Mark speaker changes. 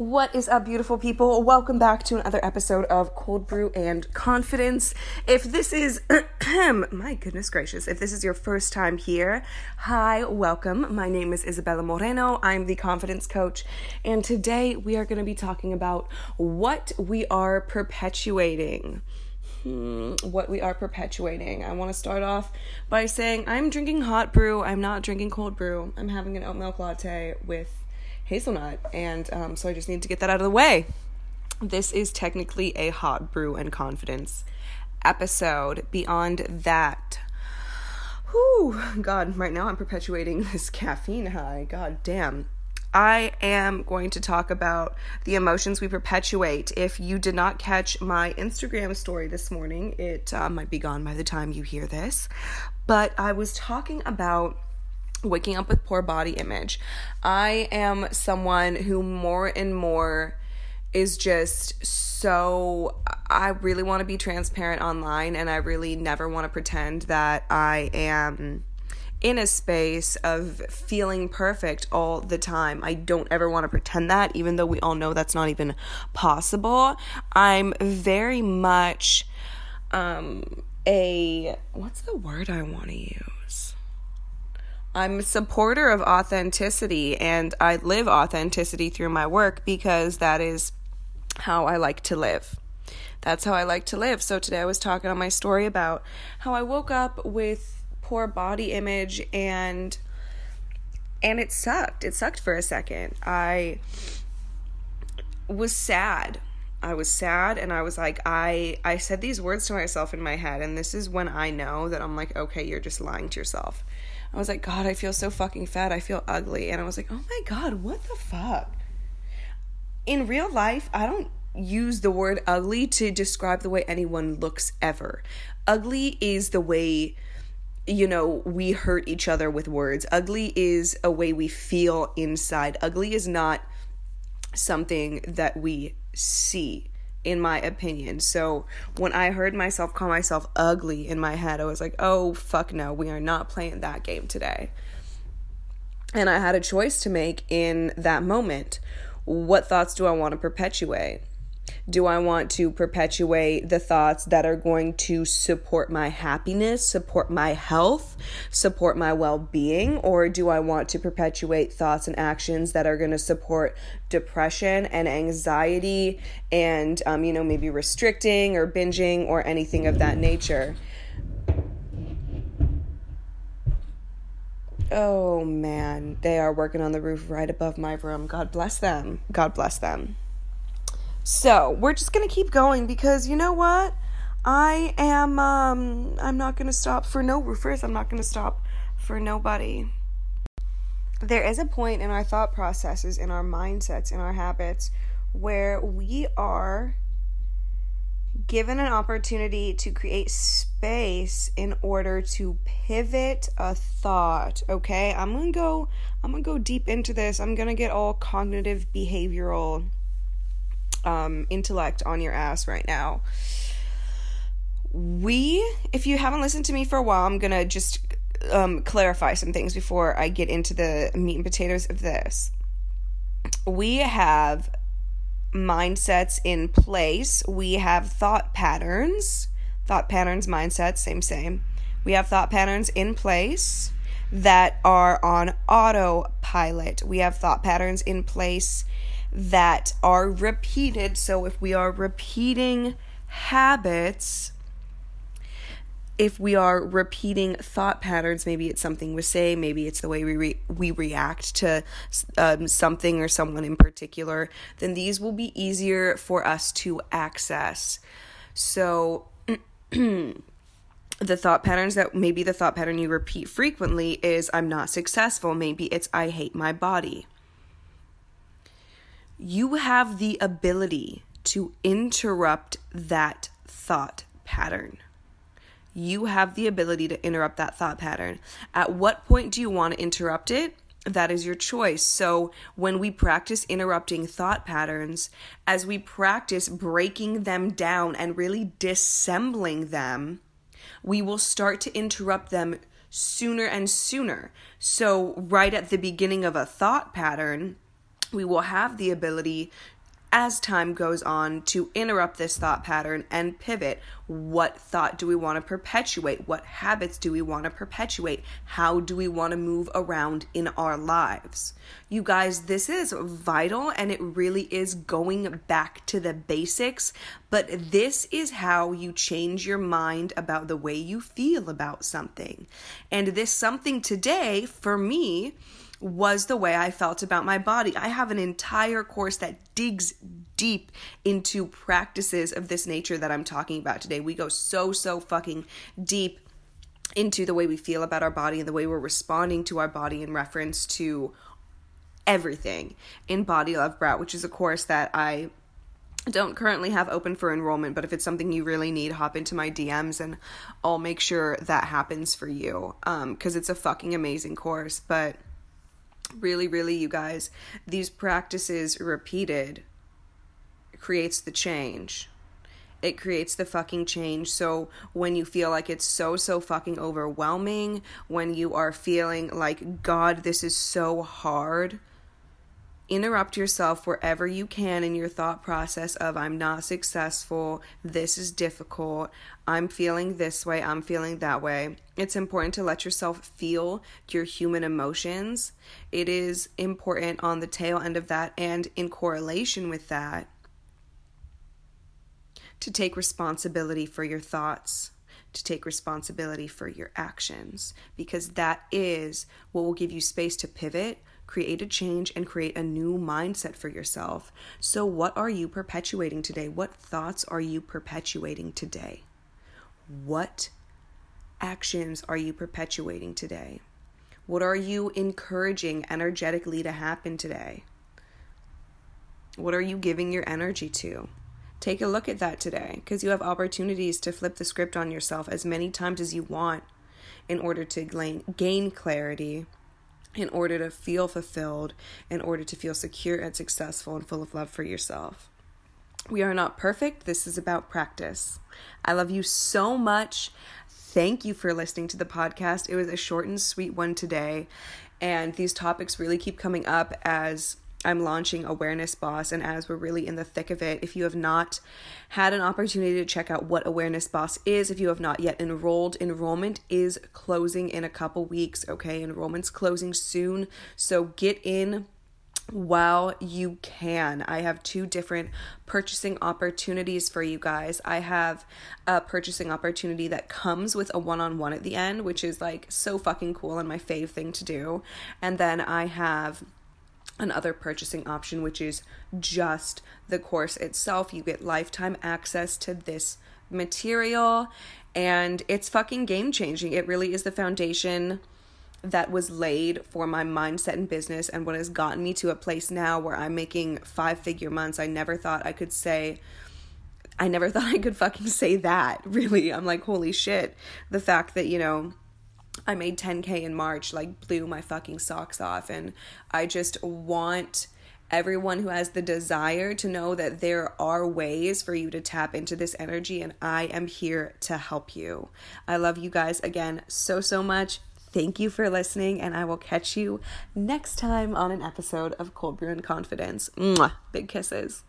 Speaker 1: What is up, beautiful people? Welcome back to another episode of Cold Brew and Confidence. If this is, my goodness gracious, if this is your first time here, hi, welcome. My name is Isabella Moreno. I'm the confidence coach, and today we are going to be talking about what we are perpetuating. Hmm, what we are perpetuating. I want to start off by saying I'm drinking hot brew. I'm not drinking cold brew. I'm having an oat milk latte with hazelnut. And um, so I just need to get that out of the way. This is technically a hot brew and confidence episode. Beyond that, whew, God, right now I'm perpetuating this caffeine high. God damn. I am going to talk about the emotions we perpetuate. If you did not catch my Instagram story this morning, it uh, might be gone by the time you hear this. But I was talking about waking up with poor body image. I am someone who more and more is just so I really want to be transparent online and I really never want to pretend that I am in a space of feeling perfect all the time. I don't ever want to pretend that even though we all know that's not even possible. I'm very much um a what's the word I want to use? I'm a supporter of authenticity and I live authenticity through my work because that is how I like to live. That's how I like to live. So today I was talking on my story about how I woke up with poor body image and and it sucked. It sucked for a second. I was sad. I was sad and I was like I I said these words to myself in my head and this is when I know that I'm like okay, you're just lying to yourself I was like, God, I feel so fucking fat. I feel ugly. And I was like, oh my God, what the fuck? In real life, I don't use the word ugly to describe the way anyone looks ever. Ugly is the way, you know, we hurt each other with words. Ugly is a way we feel inside. Ugly is not something that we see in my opinion. So when I heard myself call myself ugly in my head, I was like, oh, fuck no, we are not playing that game today. And I had a choice to make in that moment. What thoughts do I want to perpetuate? Do I want to perpetuate the thoughts that are going to support my happiness, support my health, support my well being? Or do I want to perpetuate thoughts and actions that are going to support depression and anxiety and, um, you know, maybe restricting or binging or anything of that nature? Oh man, they are working on the roof right above my room. God bless them. God bless them. So we're just gonna keep going because you know what? I am um I'm not gonna stop for no roofers. I'm not gonna stop for nobody. There is a point in our thought processes, in our mindsets, in our habits where we are given an opportunity to create space in order to pivot a thought okay i'm gonna go i'm gonna go deep into this i'm gonna get all cognitive behavioral um, intellect on your ass right now. We, if you haven't listened to me for a while, I'm gonna just um, clarify some things before I get into the meat and potatoes of this. We have mindsets in place, we have thought patterns, thought patterns, mindsets, same, same. We have thought patterns in place that are on autopilot. We have thought patterns in place that are repeated. So if we are repeating habits, if we are repeating thought patterns, maybe it's something we say, maybe it's the way we re- we react to um, something or someone in particular, then these will be easier for us to access. So. the thought patterns that maybe the thought pattern you repeat frequently is I'm not successful. Maybe it's I hate my body you have the ability to interrupt that thought pattern. You have the ability to interrupt that thought pattern. At what point do you want to interrupt it? That is your choice. So, when we practice interrupting thought patterns, as we practice breaking them down and really dissembling them, we will start to interrupt them sooner and sooner. So, right at the beginning of a thought pattern, we will have the ability as time goes on to interrupt this thought pattern and pivot. What thought do we want to perpetuate? What habits do we want to perpetuate? How do we want to move around in our lives? You guys, this is vital and it really is going back to the basics, but this is how you change your mind about the way you feel about something. And this something today, for me, was the way I felt about my body. I have an entire course that digs deep into practices of this nature that I'm talking about today. We go so, so fucking deep into the way we feel about our body and the way we're responding to our body in reference to everything in Body Love Brat, which is a course that I don't currently have open for enrollment, but if it's something you really need, hop into my DMs and I'll make sure that happens for you. Um, because it's a fucking amazing course. But really, really, you guys, these practices repeated creates the change. It creates the fucking change. So when you feel like it's so, so fucking overwhelming, when you are feeling like, God, this is so hard, interrupt yourself wherever you can in your thought process of I'm not successful, this is difficult, I'm feeling this way, I'm feeling that way. It's important to let yourself feel your human emotions. It is important on the tail end of that and in correlation with that to take responsibility for your thoughts to take responsibility for your actions because that is what will give you space to pivot, create a change, and create a new mindset for yourself. So, what are you perpetuating today? What thoughts are you perpetuating today? What actions are you perpetuating today? What are you encouraging energetically to happen today? What are you giving your energy to? Take a look at that today because you have opportunities to flip the script on yourself as many times as you want in order to gain clarity in order to feel fulfilled, in order to feel secure and successful and full of love for yourself. We are not perfect. This is about practice. I love you so much. Thank you for listening to the podcast. It was a short and sweet one today. And these topics really keep coming up as I'm launching Awareness Boss, and as we're really in the thick of it, if you have not had an opportunity to check out what Awareness Boss is, if you have not yet enrolled, enrollment is closing in a couple weeks, okay? Enrollment's closing soon, so get in while you can. I have two different purchasing opportunities for you guys. I have a purchasing opportunity that comes with a one on one at the end, which is like so fucking cool and my fave thing to do. And then I have another purchasing option, which is just the course itself. You get lifetime access to this material, and it's fucking game changing. It really is the foundation that was laid for my mindset and business and what has gotten me to a place now where I'm making five figure months. I never thought I could say. I never thought I could fucking say that, really. I'm like, holy shit. The fact that, you know, I made 10K in March, like blew my fucking socks off. And I just want everyone who has the desire to know that there are ways for you to tap into this energy, and I am here to help you. I love you guys again so, so much. Thank you for listening, and I will catch you next time on an episode of Cold Brew and Confidence. Mwah. Big kisses.